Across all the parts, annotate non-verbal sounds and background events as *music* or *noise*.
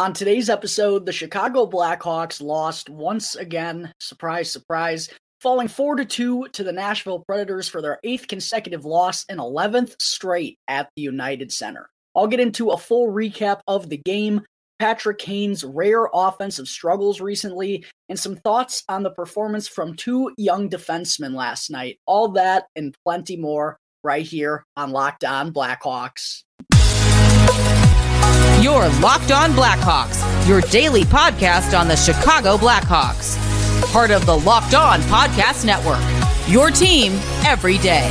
On today's episode, the Chicago Blackhawks lost once again, surprise, surprise, falling 4 to 2 to the Nashville Predators for their eighth consecutive loss and 11th straight at the United Center. I'll get into a full recap of the game, Patrick Kane's rare offensive struggles recently, and some thoughts on the performance from two young defensemen last night. All that and plenty more right here on Locked On Blackhawks. Your Locked On Blackhawks, your daily podcast on the Chicago Blackhawks. Part of the Locked On Podcast Network. Your team every day.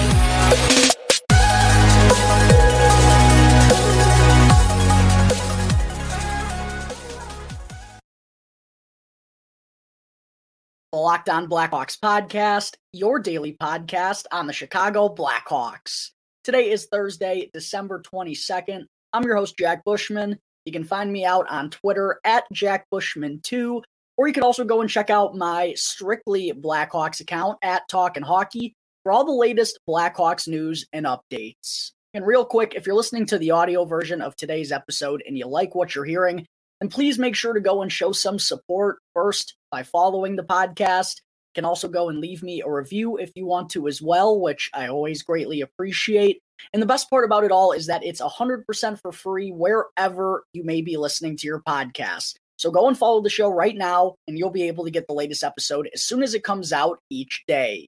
Locked On Blackhawks podcast, your daily podcast on the Chicago Blackhawks. Today is Thursday, December 22nd. I'm your host, Jack Bushman. You can find me out on Twitter at Jack Bushman2, or you can also go and check out my strictly Blackhawks account at Talkin' Hockey for all the latest Blackhawks news and updates. And real quick, if you're listening to the audio version of today's episode and you like what you're hearing, then please make sure to go and show some support first by following the podcast. Can also go and leave me a review if you want to as well, which I always greatly appreciate. And the best part about it all is that it's 100% for free wherever you may be listening to your podcast. So go and follow the show right now, and you'll be able to get the latest episode as soon as it comes out each day.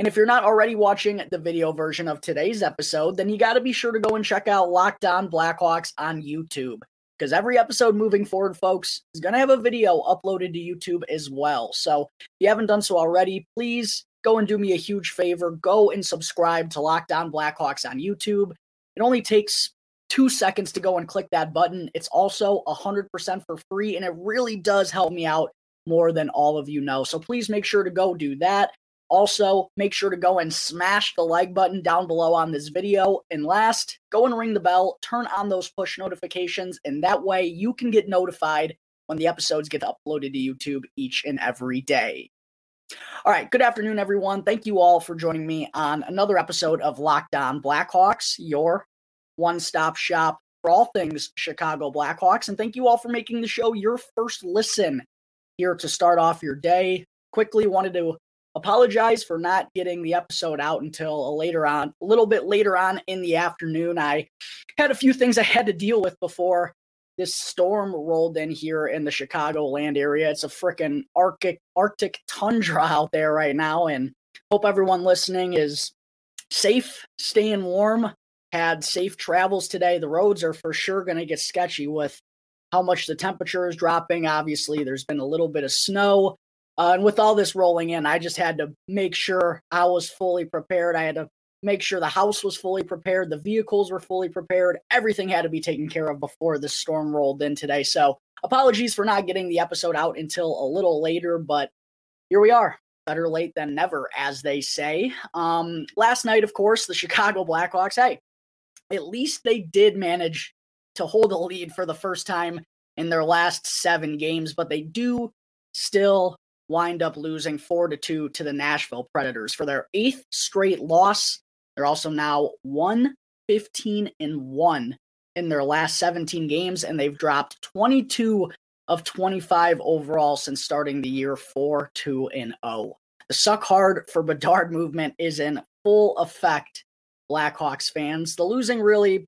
And if you're not already watching the video version of today's episode, then you got to be sure to go and check out Locked On Blackhawks on YouTube. Because every episode moving forward, folks, is going to have a video uploaded to YouTube as well. So if you haven't done so already, please go and do me a huge favor. Go and subscribe to Locked On Blackhawks on YouTube. It only takes two seconds to go and click that button. It's also 100% for free, and it really does help me out more than all of you know. So please make sure to go do that. Also, make sure to go and smash the like button down below on this video. And last, go and ring the bell, turn on those push notifications, and that way you can get notified when the episodes get uploaded to YouTube each and every day. All right, good afternoon, everyone. Thank you all for joining me on another episode of Locked On Blackhawks, your one stop shop for all things Chicago Blackhawks. And thank you all for making the show your first listen here to start off your day. Quickly wanted to apologize for not getting the episode out until a later on, a little bit later on in the afternoon. I had a few things I had to deal with before this storm rolled in here in the chicago land area. It's a freaking Arctic Arctic tundra out there right now, and hope everyone listening is safe, staying warm, had safe travels today. The roads are for sure going to get sketchy with how much the temperature is dropping. Obviously, there's been a little bit of snow. Uh, and with all this rolling in, I just had to make sure I was fully prepared. I had to make sure the house was fully prepared, the vehicles were fully prepared, everything had to be taken care of before the storm rolled in today. So, apologies for not getting the episode out until a little later, but here we are. Better late than never, as they say. Um, last night, of course, the *laughs* Chicago Blackhawks, hey, at least they did manage to hold a lead for the first time in their last seven games, but they do still wind up losing four to two to the Nashville Predators for their eighth straight loss. They're also now 1 15 and 1 in their last 17 games, and they've dropped 22 of 25 overall since starting the year 4 2 and 0. The suck hard for Bedard movement is in full effect, Blackhawks fans. The losing really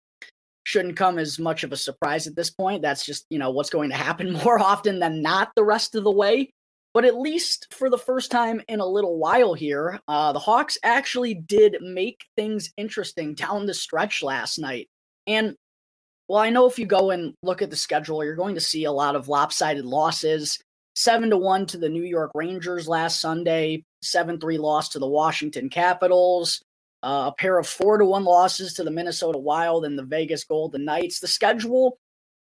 shouldn't come as much of a surprise at this point. That's just, you know, what's going to happen *laughs* more often than not the rest of the way. But at least for the first time in a little while here, uh, the Hawks actually did make things interesting down the stretch last night. And well, I know if you go and look at the schedule, you're going to see a lot of lopsided losses. Seven to one to the New York Rangers last Sunday. Seven three loss to the Washington Capitals. Uh, a pair of four to one losses to the Minnesota Wild and the Vegas Golden Knights. The schedule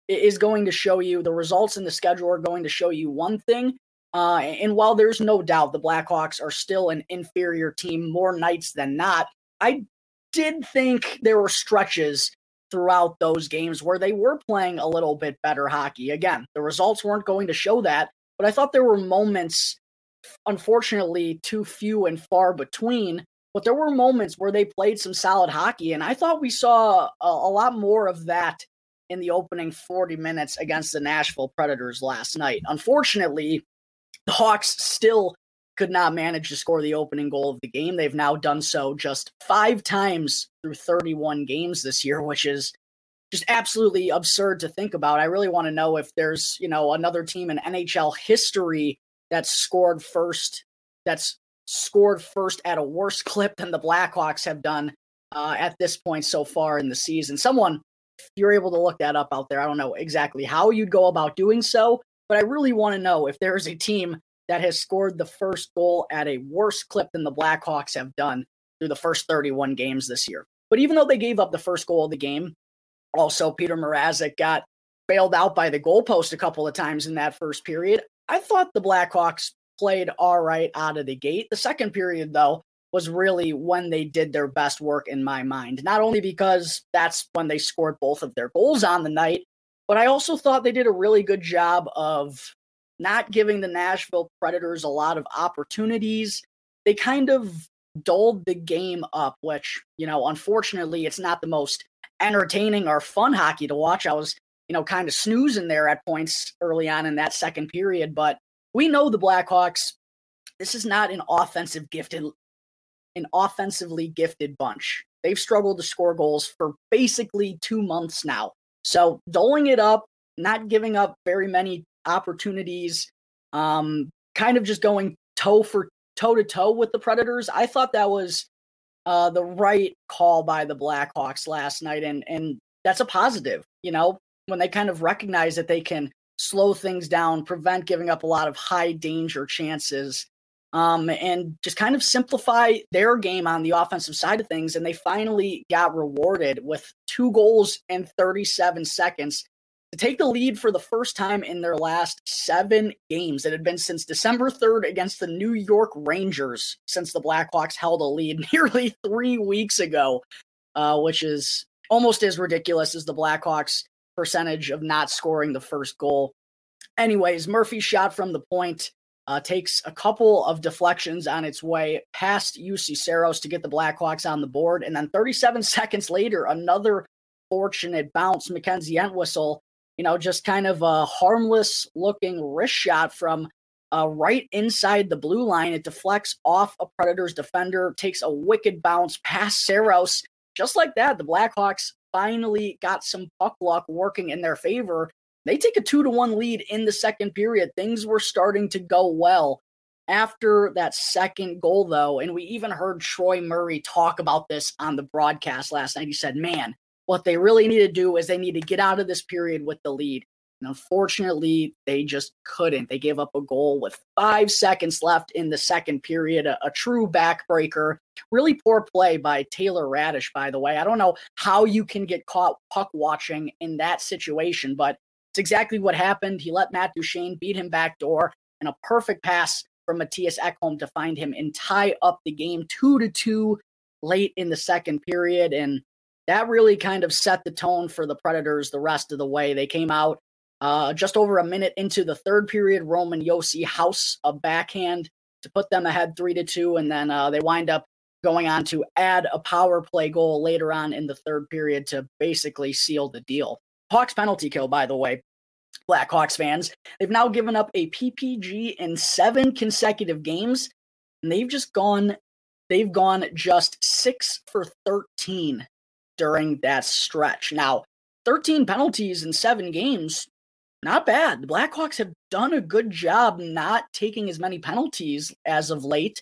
is going to show you the results in the schedule are going to show you one thing, uh, and while there's no doubt the Blackhawks are still an inferior team more nights than not, I did think there were stretches throughout those games where they were playing a little bit better hockey. Again, the results weren't going to show that, but I thought there were moments, unfortunately, too few and far between. But there were moments where they played some solid hockey, and I thought we saw a, a lot more of that in the opening 40 minutes against the Nashville Predators last night. Unfortunately, the Hawks still could not manage to score the opening goal of the game. They've now done so just five times through 31 games this year, which is just absolutely absurd to think about. I really want to know if there's, you know, another team in NHL history that's scored first, that's scored first at a worse clip than the Blackhawks have done uh, at this point so far in the season. Someone, if you're able to look that up out there, I don't know exactly how you'd go about doing so, but I really want to know if there's a team that has scored the first goal at a worse clip than the Blackhawks have done through the first 31 games this year. But even though they gave up the first goal of the game, also Petr Mrazek got bailed out by the goalpost a couple of times in that first period. I thought the Blackhawks played all right out of the gate. The second period, though, was really when they did their best work in my mind. Not only because that's when they scored both of their goals on the night, but I also thought they did a really good job of not giving the Nashville Predators a lot of opportunities. They kind of dulled the game up, which, you know, unfortunately, it's not the most entertaining or fun hockey to watch. I was, you know, kind of snoozing there at points early on in that second period, but we know the Blackhawks. This is not an offensive gifted, an offensively gifted bunch. They've struggled to score goals for basically two months now. So doling it up, not giving up very many opportunities, um, kind of just going toe for toe to toe with the Predators. I thought that was uh, the right call by the Blackhawks last night, and and that's a positive. You know, when they kind of recognize that they can slow things down, prevent giving up a lot of high danger chances, um, and just kind of simplify their game on the offensive side of things. And they finally got rewarded with two goals in 37 seconds to take the lead for the first time in their last seven games. It had been since December 3rd against the New York Rangers since the Blackhawks held a lead *laughs* nearly three weeks ago, uh, which is almost as ridiculous as the Blackhawks' percentage of not scoring the first goal. Anyways, Murphy shot from the point uh, takes a couple of deflections on its way past Juuse Saros to get the Blackhawks on the board. And then 37 *laughs* seconds later, another fortunate bounce. MacKenzie Entwistle you know, just kind of a harmless looking wrist shot from uh, right inside the blue line. It deflects off a Predators defender, takes a wicked bounce past Saros. Just like that, the Blackhawks finally got some puck luck working in their favor. They take a two to one lead in the second period. Things were starting to go well after that second goal, though. And we even heard Troy Murray talk about this on the broadcast last night. He said, Man, what they really need to do is they need to get out of this period with the lead. And unfortunately, they just couldn't. They gave up a goal with five seconds left in the second period, a, a, true backbreaker. Really poor play by Taylor Raddysh, by the way. I don't know how you can get caught puck watching in that situation, but it's exactly what happened. He let Matt Duchene beat him backdoor, and a perfect pass from Mattias Ekholm to find him and tie up the game two to two late in the second period. And that really kind of set the tone for the Predators the rest of the way. They came out uh, just over a minute into the third period. Roman Josi house a backhand to put them ahead three to two, and then uh, they wind up going on to add a power play goal later on in the third period to basically seal the deal. Hawks penalty kill, by the way. Blackhawks fans, they've now given up a PPG in seven consecutive games, and they've just gone, they've gone just six for 13 during that stretch. Now, 13 penalties in seven games, not bad. The Blackhawks have done a good job not taking as many penalties as of late,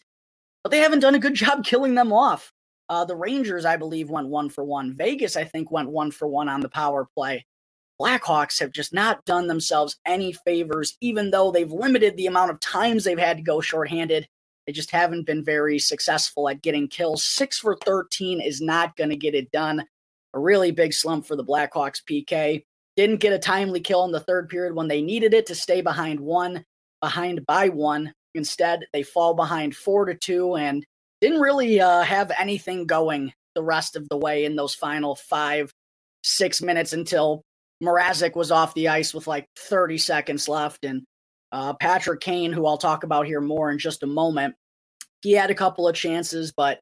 but they haven't done a good *laughs* job killing them off. Uh, the Rangers, I believe, went one for one. Vegas, I think, went one for one on the power play. Blackhawks have just not done themselves any favors, even though they've limited the amount of times they've had to go shorthanded. They just haven't been very successful at getting kills. Six for 13 is not going to get it done. A really big slump for the Blackhawks PK. Didn't get a timely kill in the third period when they needed it to stay behind one, behind by one. Instead, they fall behind four to two and didn't really uh, have anything going the rest of the way in those final five, six minutes until Mrazek was off the ice with like 30 seconds left. And uh, Patrick Kane, who I'll talk about here more in just a moment, he had a couple of chances, but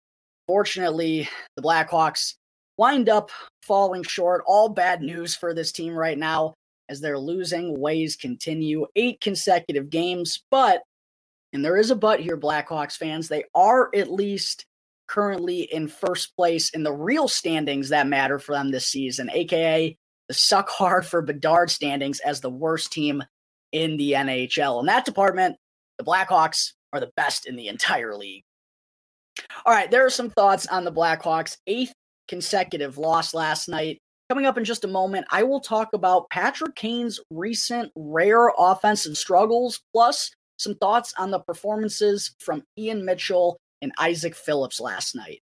fortunately, the Blackhawks wind up falling short. All bad news for this team right now as their losing ways continue. Eight consecutive games, but, and there is a but here, Blackhawks fans, they are at least currently in first place in the real standings that matter for them this season, aka suck hard for Bedard standings as the worst team in the NHL. In that department, the Blackhawks are the best in the entire league. All right, there are some thoughts on the Blackhawks' eighth consecutive loss last night. Coming up in just a moment, I will talk about Patrick Kane's recent rare offensive struggles, plus some thoughts on the performances from Ian Mitchell and Isaak Phillips last night.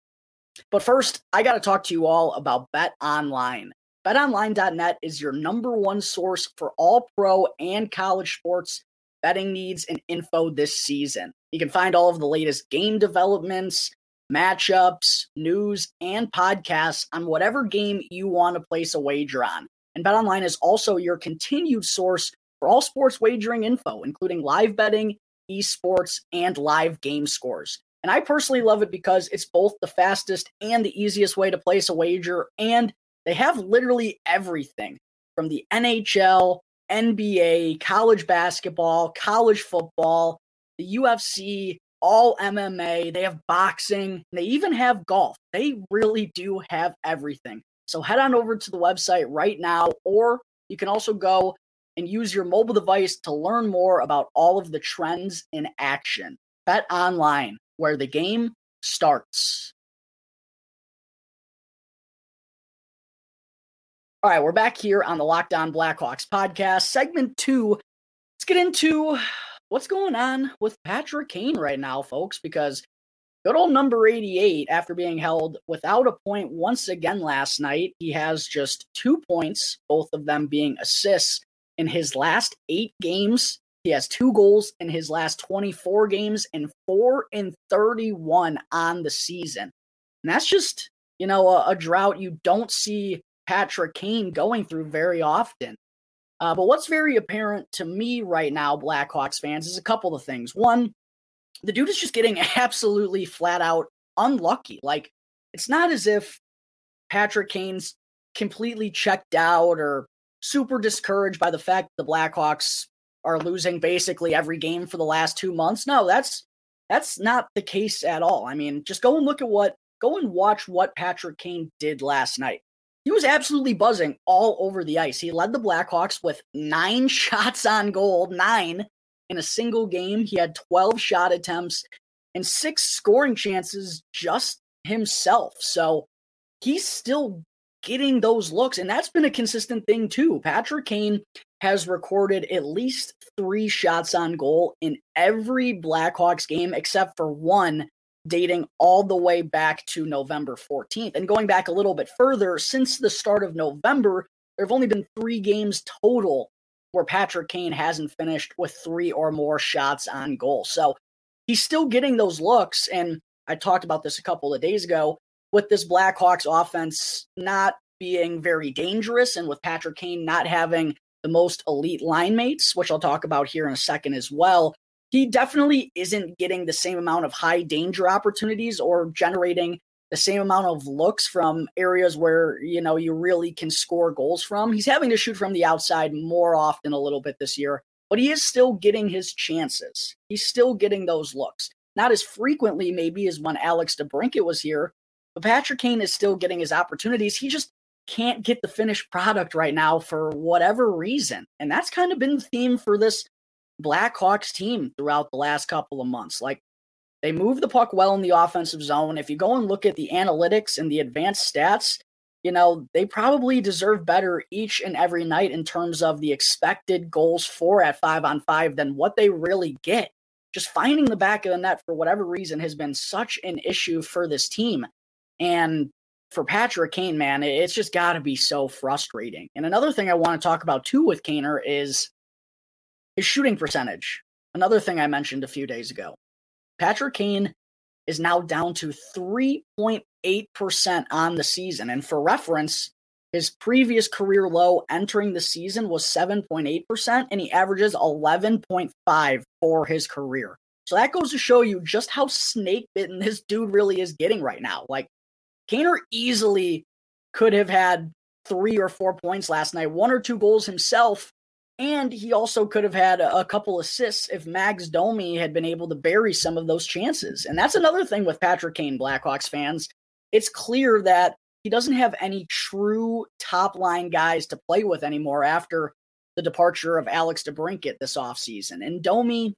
But first, I got to talk to you all about Bet Online. BetOnline.net is your number one source for all pro and college sports betting needs and info this season. You can find all of the latest game developments, matchups, news, and podcasts on whatever game you want to place a wager on. And BetOnline is also your continued source for all sports wagering info, including live betting, esports, and live game scores. And I personally love it because it's both the fastest and the easiest way to place a wager, and they have literally everything from the NHL, NBA, college basketball, college football, the UFC, all MMA. They have boxing. They even have golf. They really do have everything. So head on over to the website right now, or you can also go and use your mobile device to learn more about all of the trends in action. Bet online, where the game starts. All right, we're back here on the Locked On Blackhawks podcast, segment two. Let's get into what's going on with Patrick Kane right now, folks, because good old number 88, after being held without a point once again last night, he has just two points, both of them being assists in his last eight games. He has two goals in his last 24 games and four in 31 on the season. And that's just, you know, a, a drought you don't see Patrick Kane going through very often. Uh, but what's very apparent to me right now, Blackhawks fans, is a couple of things. One, the dude is just getting *laughs* absolutely flat out unlucky. Like, it's not as if Patrick Kane's completely checked out or super discouraged by the fact the Blackhawks are losing basically every game for the last two months. No, that's that's not the case at all. I mean, just go and look at what go and watch what Patrick Kane did last night he was absolutely buzzing all over the ice. He led the Blackhawks with nine *laughs* shots on goal, nine in a single game. He had 12 shot attempts and six scoring chances just himself. So he's still getting those looks, and that's been a consistent thing too. Patrick Kane has recorded at least three shots on goal in every Blackhawks game except for one dating all the way back to November 14th. And going back a little bit further, since the start of November, there have only been three games total where Patrick Kane hasn't finished with three or more shots on goal. So he's still getting those looks. And I talked about this a couple of days ago with this Blackhawks offense not being very dangerous and with Patrick Kane not having the most elite line mates, which I'll talk about here in a second as well he definitely isn't getting the same amount of high danger opportunities or generating the same amount of looks from areas where you know you really can score goals from. He's having to shoot from the outside more often a little bit this year, but he is still getting his chances. He's still getting those looks. Not as frequently maybe as when Alex DeBrincat was here, but Patrick Kane is still getting his opportunities. He just can't get the finished product right now for whatever reason. And that's kind of been the theme for this Blackhawks team throughout the last couple of months. Like they move the puck well in the offensive zone. If you go and look at the analytics and the advanced stats, you know, they probably deserve better each and every night in terms of the expected goals for at five on five than what they really get. Just finding the back of the net for whatever reason has been such an issue for this team. And for Patrick Kane, man, it's just got to be so frustrating. And another thing I want to talk about too with Kaner is his shooting percentage. Another thing I mentioned a few days ago. Patrick Kane is now down to 3.8% on the season. And for reference, his previous career low entering the season was 7.8%, and he averages 11.5 for his career. So that goes to show you just how snake bitten this dude really is getting right now. Like, Kaner easily could have had three or four points last night, one or two goals himself. And he also could have had a couple assists if Max Domi had been able to bury some of those chances. And that's another thing with Patrick Kane, Blackhawks fans. It's clear that he doesn't have any true top line guys to play with anymore after the departure of Alex DeBrincat this offseason. And Domi,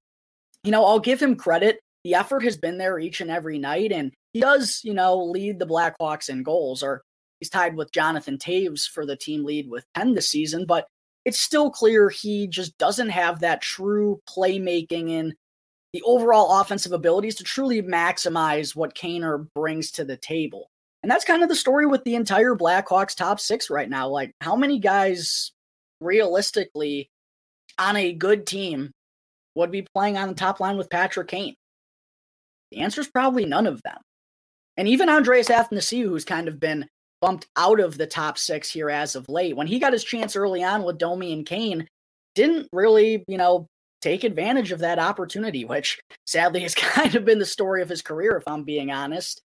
you know, I'll give him credit. The effort has been there each and every night, and he does, you know, lead the Blackhawks in goals, or he's tied with Jonathan Toews for the team lead with 10 this season, but it's still clear he just doesn't have that true playmaking and the overall offensive abilities to truly maximize what Kaner brings to the table. And that's kind of the story with the entire Blackhawks top six right now. Like, how many guys realistically on a good team would be playing on the top line with Patrick Kane? The answer is probably none of them. And even Andreas Athanasiou, who's kind of been bumped out of the top six here as of late, when he got his chance early on with Domi and Kane, didn't really, you know, take advantage of that opportunity, which sadly has *laughs* kind of been the story of his career, if I'm being honest.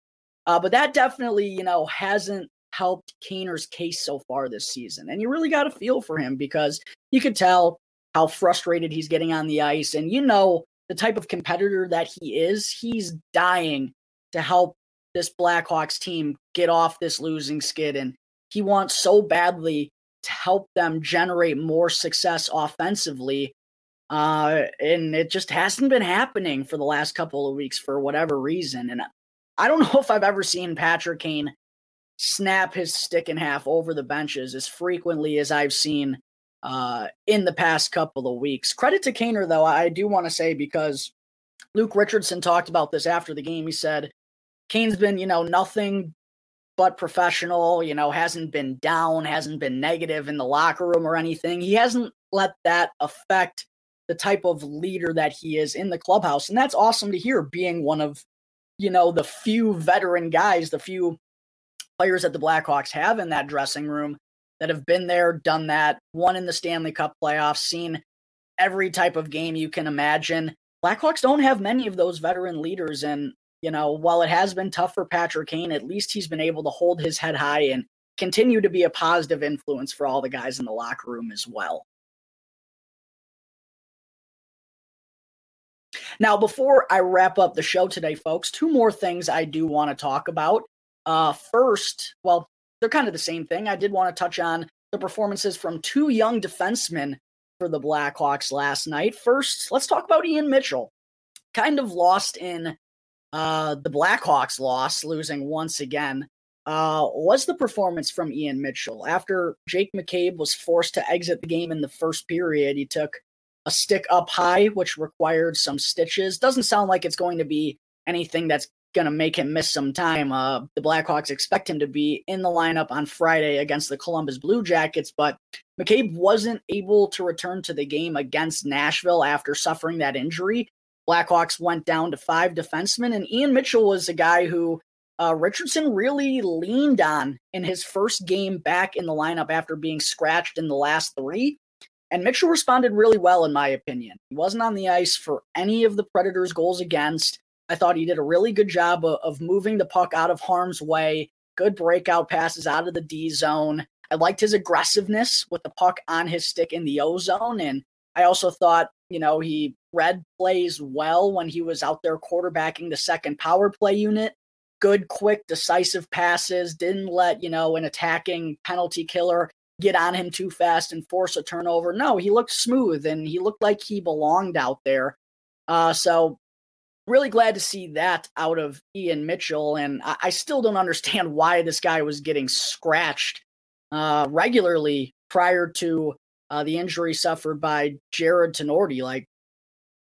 Uh, but that definitely, you know, hasn't helped Kaner's case so far this season. And you really got to feel for him because you could tell how frustrated he's getting on the ice. And you know, the type of competitor that he is, he's dying to help this Blackhawks team get off this losing skid. And he wants so badly to help them generate more success offensively. Uh, and it just hasn't been happening for the last couple of weeks for whatever reason. And I don't *laughs* know if I've ever seen Patrick Kane snap his stick in half over the benches as frequently as I've seen uh, in the past couple of weeks. Credit to Kaner, though, I do want to say because Luke Richardson talked about this after the game. He said, Kane's been, you know, nothing but professional, you know, hasn't been down, hasn't been negative in the locker room or anything. He hasn't let that affect the type of leader that he is in the clubhouse. And that's awesome to hear, being one of, you know, the few veteran guys, the few players that the Blackhawks have in that dressing room that have been there, done that, won in the Stanley Cup playoffs, seen every type of game you can imagine. Blackhawks don't have many of those veteran leaders. And, you know, while it has been tough for Patrick Kane, at least he's been able to hold his head high and continue to be a positive influence for all the guys in the locker room as well. Now, before I wrap up the show today, folks, two more things I do want to talk about. Uh, first, well, they're kind of the same thing. I did want to touch on the performances from two young defensemen for the Blackhawks last night. First, let's talk about Ian Mitchell. Kind of lost in uh, the Blackhawks loss, losing once again. Uh, was the performance from Ian Mitchell. After Jake McCabe was forced to exit the game in the first period, he took a stick up high, which required some stitches. Doesn't sound like it's going to be anything that's going to make him miss some time. Uh, the Blackhawks expect him to be in the lineup on Friday against the Columbus Blue Jackets, but McCabe wasn't able to return to the game against Nashville after suffering that injury. Blackhawks went down to five defensemen, and Ian Mitchell was a guy who uh, Richardson really leaned on in his first game back in the lineup after being scratched in the last three. And Mitchell responded really well, in my opinion. He wasn't on the ice for any of the Predators' goals against. I thought he did a really good job of, of moving the puck out of harm's way, good breakout passes out of the D zone. I liked his aggressiveness with the puck on his stick in the O zone. And I also thought, you know, he read plays well when he was out there quarterbacking the second power play unit. Good, quick, decisive passes. Didn't let, you know, an attacking penalty killer get on him too fast and force a turnover. No, he looked smooth and he looked like he belonged out there. Uh, so really glad to see that out of Ian Mitchell. And I, I still don't understand *laughs* why this guy was getting scratched uh, regularly prior to uh, the injury suffered by Jared Tinordi. Like,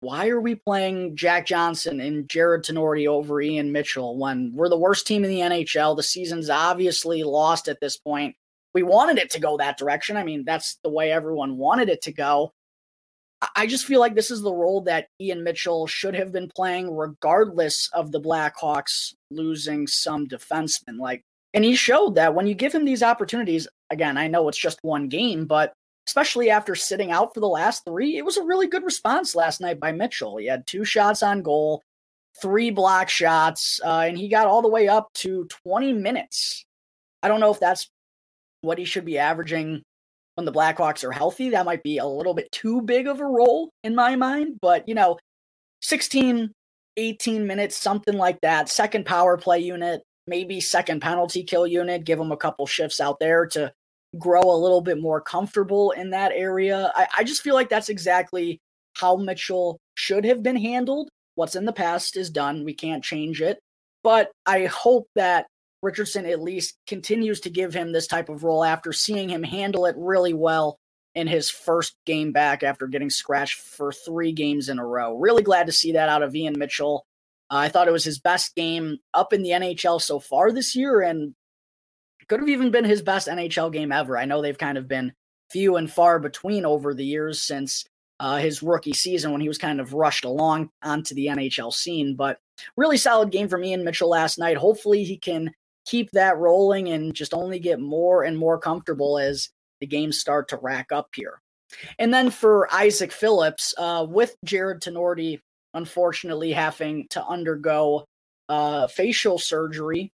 why are we playing Jack Johnson and Jared Tinordi over Ian Mitchell when we're the worst team in the NHL? The season's obviously lost at this point. We wanted it to go that direction. I mean, that's the way everyone wanted it to go. I just feel like this is the role that Ian Mitchell should have been playing, regardless of the Blackhawks losing some defensemen. Like, and he showed that when you give him these opportunities, again, I know it's just one game, but especially after sitting out for the last three, it was a really good response last night by Mitchell. He had two shots on goal, three block shots, uh, and he got all the way up to 20 minutes. I don't know if that's what he should be averaging when the Blackhawks are healthy. That might be a little bit too big of a role in my mind, but you know, 16, 18 minutes, something like that. Second power play unit, maybe second penalty kill unit, give him a couple shifts out there to grow a little bit more comfortable in that area. I, I just feel like that's exactly how Mitchell should have been handled. What's in the past is done. We can't change it. But I hope that Richardson at least continues to give him this type of role after seeing him handle it really well in his first game back after getting scratched for three games in a row. Really glad to see that out of Ian Mitchell. Uh, I thought it was his best game up in the NHL so far this year, and could have even been his best NHL game ever. I know they've kind of been few and far between over the years since uh, his rookie season when he was kind of rushed along onto the NHL scene. But really solid game from Ian Mitchell last night. Hopefully he can keep that rolling and just only get more and more comfortable as the games start to rack up here. And then for Isaak Phillips, uh, with Jared Tinordi unfortunately having to undergo uh, facial surgery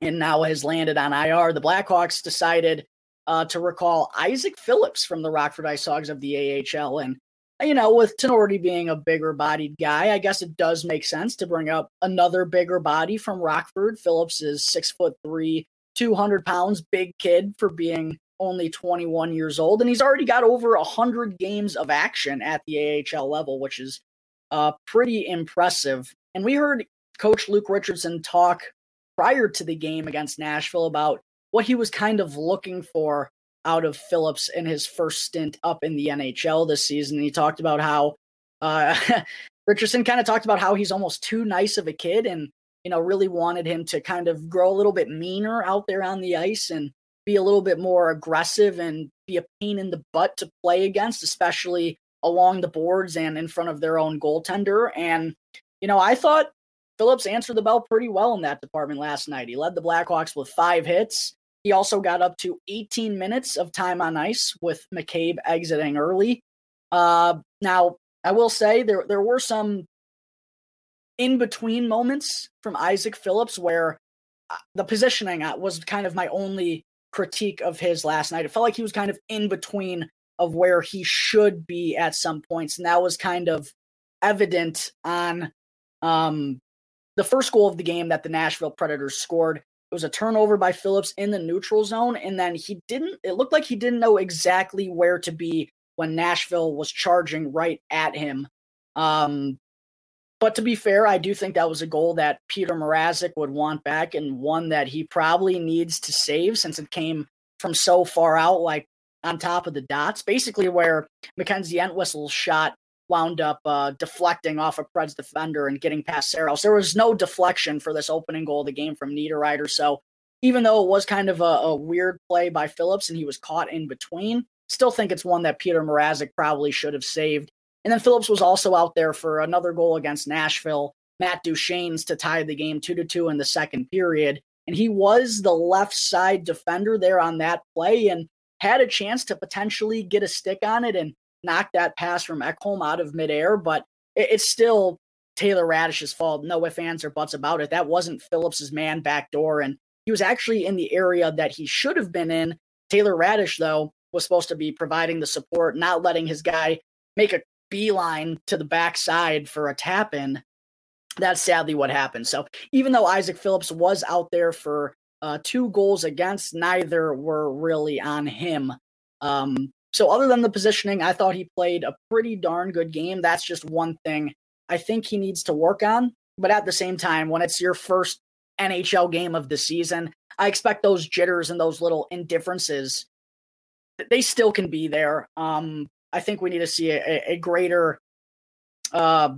and now has landed on IR, the Blackhawks decided uh, to recall Isaak Phillips from the Rockford IceHogs of the AHL. And you know, with Tinordi being a bigger bodied guy, I guess it does make sense to bring up another bigger body from Rockford. Phillips is six foot three, 200 pounds, big kid for being only 21 years old. And he's already got over 100 games of action at the AHL level, which is uh, pretty impressive. And we heard Coach Luke Richardson talk prior to the game against Nashville about what he was kind of looking for out of Phillips in his first stint up in the NHL this season. He talked about how uh, *laughs* Richardson kind of talked about how he's almost too nice of a kid and, you know, really wanted him to kind of grow a little bit meaner out there on the ice and be a little bit more aggressive and be a pain in the butt to play against, especially along the boards and in front of their own goaltender. And, you know, I thought Phillips answered the bell pretty well in that department last night. He led the Blackhawks with five hits. He also got up to 18 minutes of time on ice with McCabe exiting early. Uh, now, I will say there there were some in between moments from Isaak Phillips where uh, the positioning uh, was kind of my only critique of his last night. It felt like he was kind of in between of where he should be at some points, and that was kind of evident on um, the first goal of the game that the Nashville Predators scored. It was a turnover by Phillips in the neutral zone, and then he didn't. It looked like he didn't know exactly where to be when Nashville was charging right at him. Um, but to be fair, I do think that was a goal that Petr Mrazek would want back, and one that he probably needs to save since it came from so far out, like on top of the dots, basically where MacKenzie Entwistle's shot wound up uh, deflecting off a Preds defender and getting past Saros. There was no deflection for this opening goal of the game from Niederreiter. So even though it was kind of a, a, weird play by Phillips and he was caught in between, still think it's one that Petr Mrazek probably should have saved. And then Phillips was also out there for another goal against Nashville, Matt Duchene's to tie the game two to two in the second period. And he was the left side defender there on that play and had a chance to potentially get a stick on it and knocked that pass from Ekholm out of midair, but it, it's still Taylor Raddysh's fault. No ifs, ands, or buts about it. That wasn't Phillips's man back door, and he was actually in the area that he should have been in. Taylor Raddysh, though, was supposed to be providing the support, not letting his guy make a beeline to the backside for a tap in. That's sadly what happened. So even though Isaak Phillips was out there for uh, two goals against, neither were really on him. Um, so, other than the positioning, I thought he played a pretty darn good game. That's just one thing I think he needs to work on. But at the same time, when it's your first NHL game of the season, I expect those jitters and those little indifferences, they still can be there. Um, I think we need to see a, a greater, uh,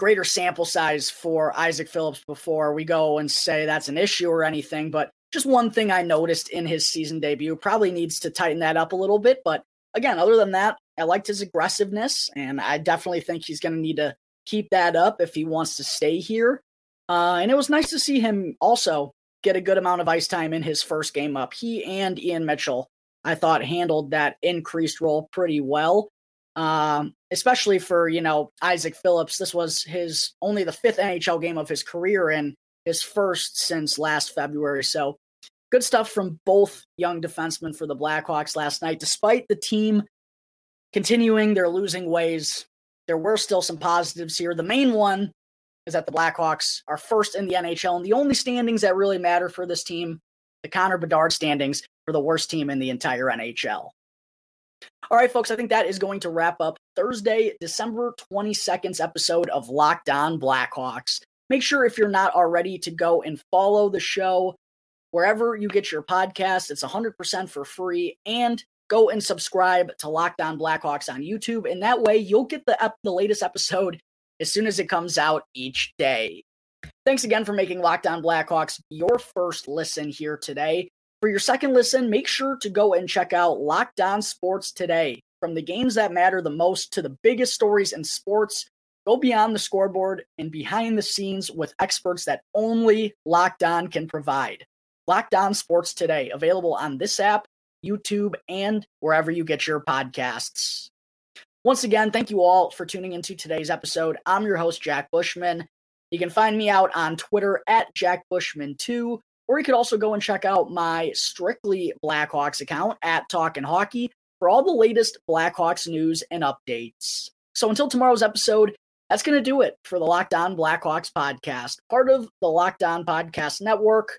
greater sample size for Isaak Phillips before we go and say that's an issue or anything. But just one thing I noticed in his season debut. Probably needs to tighten that up a little bit. But again, other than that, I liked his aggressiveness, and I definitely think he's going to need to keep that up if he wants to stay here. Uh, and it was nice to see him also get a good amount of ice time in his first game up. He and Ian Mitchell, I thought, handled that increased role pretty well. Um, especially for you know Isaak Phillips. This was his only the fifth NHL game of his career and his first since last February. So Good stuff from both young defensemen for the Blackhawks last night. Despite the team continuing their losing ways, there were still some positives here. The main one is that the Blackhawks are first in the NHL, and the only standings that really matter for this team, the Connor Bedard standings for the worst team in the entire NHL. All right, folks, I think that is going to wrap up Thursday, December 22nd's episode of Locked On Blackhawks. Make sure if you're not already to go and follow the show wherever you get your podcast. It's 100% for free. And go and subscribe to Locked On Blackhawks on YouTube. And that way you'll get the, the latest episode as soon as it comes out each day. Thanks again for making Locked On Blackhawks your first listen here today. For your second listen, make sure to go and check out Locked On Sports today. From the games that matter the most to the biggest stories in sports, go beyond the scoreboard and behind the scenes with experts that only Locked On can provide. Locked On Sports today, available on this app, YouTube, and wherever you get your podcasts. Once again, thank you all for tuning into today's episode. I'm your host, Jack Bushman. You can find me out on Twitter at Jack Bushman2 or you could also go and check out my strictly Blackhawks account at Talkin' Hockey for all the latest Blackhawks news and updates. So until tomorrow's episode, that's going to do it for the Locked On Blackhawks podcast, part of the Locked On Podcast Network,